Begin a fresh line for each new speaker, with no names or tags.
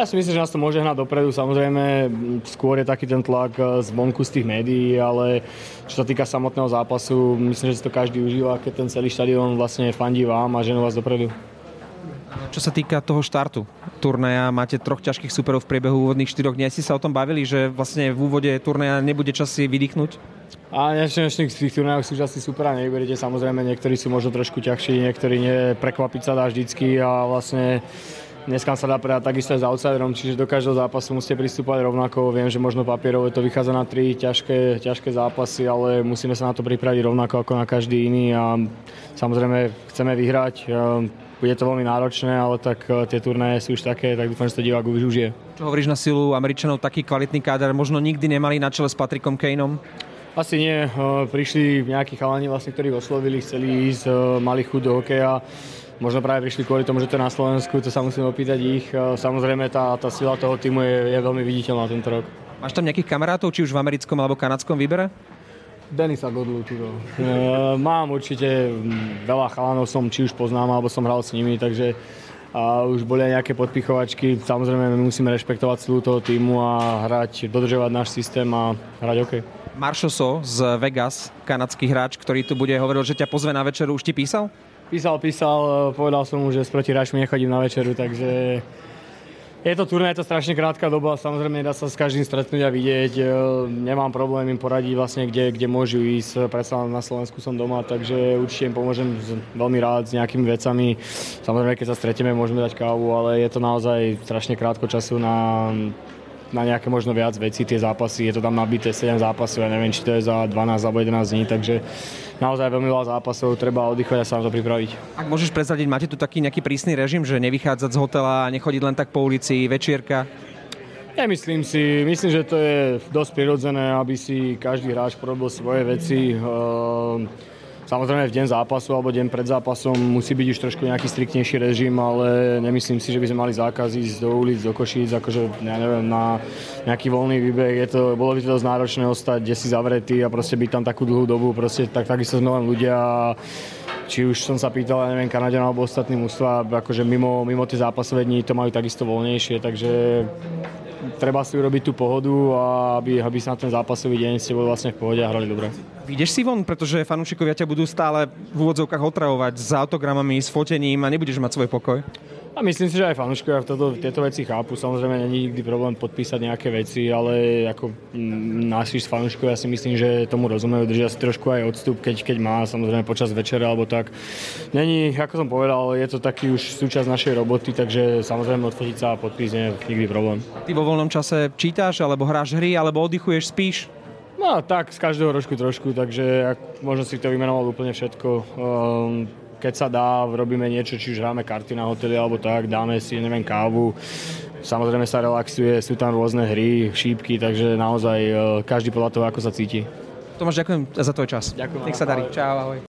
Ja si myslím, že nás to môže hnať dopredu. Samozrejme, skôr je taký ten tlak eh, z vonku z tých médií, ale čo sa týka samotného zápasu, myslím, že si to každý užíva, keď ten celý štadión vlastne fandí vám a ženú vás dopredu.
Čo sa týka toho štartu turnaja, máte troch ťažkých superov v priebehu úvodných 4 dní. Ste sa o tom bavili, že vlastne v úvode turnaja nebude čas si vydýchnuť?
A dnešných tých turnajoch sú asi super a nevyberiete. Samozrejme, niektorí sú možno trošku ťažší, niektorí nie. Prekvapiť sa dá vždycky a vlastne Dneska sa dá predať takisto aj s outsiderom, čiže do každého zápasu musíte pristúpať rovnako. Viem, že možno papierové to vychádza na tri ťažké, ťažké zápasy, ale musíme sa na to pripraviť rovnako ako na každý iný a samozrejme chceme vyhrať. Bude to veľmi náročné, ale tak e, tie turnaje sú už také, tak dúfam, že to divák už užije.
Čo hovoríš na silu Američanov, taký kvalitný káder, možno nikdy nemali na čele s Patrikom Kaneom?
Asi nie. E, prišli nejakí chalani, vlastne, ktorí oslovili, chceli ísť, e, mali chuť do hokeja možno práve prišli kvôli tomu, že to je na Slovensku, to sa musíme opýtať ich. Samozrejme tá, tá sila toho týmu je, je veľmi viditeľná tento rok.
Máš tam nejakých kamarátov, či už v americkom alebo kanadskom výbere?
Denisa Godlu. E, mám určite veľa chalanov, som či už poznám, alebo som hral s nimi, takže a už boli aj nejaké podpichovačky. Samozrejme, my musíme rešpektovať silu toho týmu a hrať, dodržovať náš systém a hrať OK.
Maršoso z Vegas, kanadský hráč, ktorý tu bude, hovoril, že ťa pozve na večeru. Už ti písal?
Písal, písal, povedal som mu, že s proti hráčmi nechodím na večeru, takže je to turné, je to strašne krátka doba, samozrejme nedá sa s každým stretnúť a vidieť. E, nemám problém im poradiť vlastne, kde, kde môžu ísť. Predsa na Slovensku som doma, takže určite im pomôžem veľmi rád s nejakými vecami. Samozrejme, keď sa stretieme, môžeme dať kávu, ale je to naozaj strašne krátko času na, na nejaké možno viac vecí, tie zápasy. Je to tam nabité 7 zápasov, ja neviem, či to je za 12 alebo 11 dní, takže naozaj veľmi veľa zápasov, treba oddychovať a sa na to pripraviť.
Ak môžeš prezradiť, máte tu taký nejaký prísny režim, že nevychádzať z hotela a nechodiť len tak po ulici, večierka?
Nemyslím si, myslím, že to je dosť prirodzené, aby si každý hráč porobil svoje veci. Ehm, Samozrejme v deň zápasu alebo deň pred zápasom musí byť už trošku nejaký striktnejší režim, ale nemyslím si, že by sme mali zákaz ísť do ulic, do Košíc, akože ja neviem, na nejaký voľný výbeh. Je to, bolo by to dosť náročné ostať kde si zavretý a proste byť tam takú dlhú dobu. Proste tak, takisto sme len ľudia či už som sa pýtal, ja neviem, Kanadian alebo ostatní mužstva, akože mimo, mimo tie zápasové dní to majú takisto voľnejšie, takže treba si urobiť tú pohodu a aby, aby sa na ten zápasový deň ste boli vlastne v pohode a hrali dobre.
Vyjdeš si von, pretože fanúšikovia ťa budú stále v úvodzovkách otravovať s autogramami, s fotením a nebudeš mať svoj pokoj?
A myslím si, že aj fanúškovia toto, tieto veci chápu. Samozrejme, není nikdy problém podpísať nejaké veci, ale ako mm, naši fanúškovia si myslím, že tomu rozumejú, držia si trošku aj odstup, keď, keď má, samozrejme počas večera alebo tak. Není, ako som povedal, je to taký už súčasť našej roboty, takže samozrejme odfotiť sa a podpísť nie je nikdy problém.
Ty vo voľnom čase čítaš, alebo hráš hry, alebo oddychuješ, spíš?
No tak, z každého rožku trošku, takže možno si to vymenoval úplne všetko. Um, keď sa dá, robíme niečo, či už hráme karty na hoteli alebo tak, dáme si, neviem, kávu, samozrejme sa relaxuje, sú tam rôzne hry, šípky, takže naozaj e, každý podľa toho, ako sa cíti.
Tomáš, ďakujem za tvoj čas.
Ďakujem.
Nech sa darí. Čau, ahoj.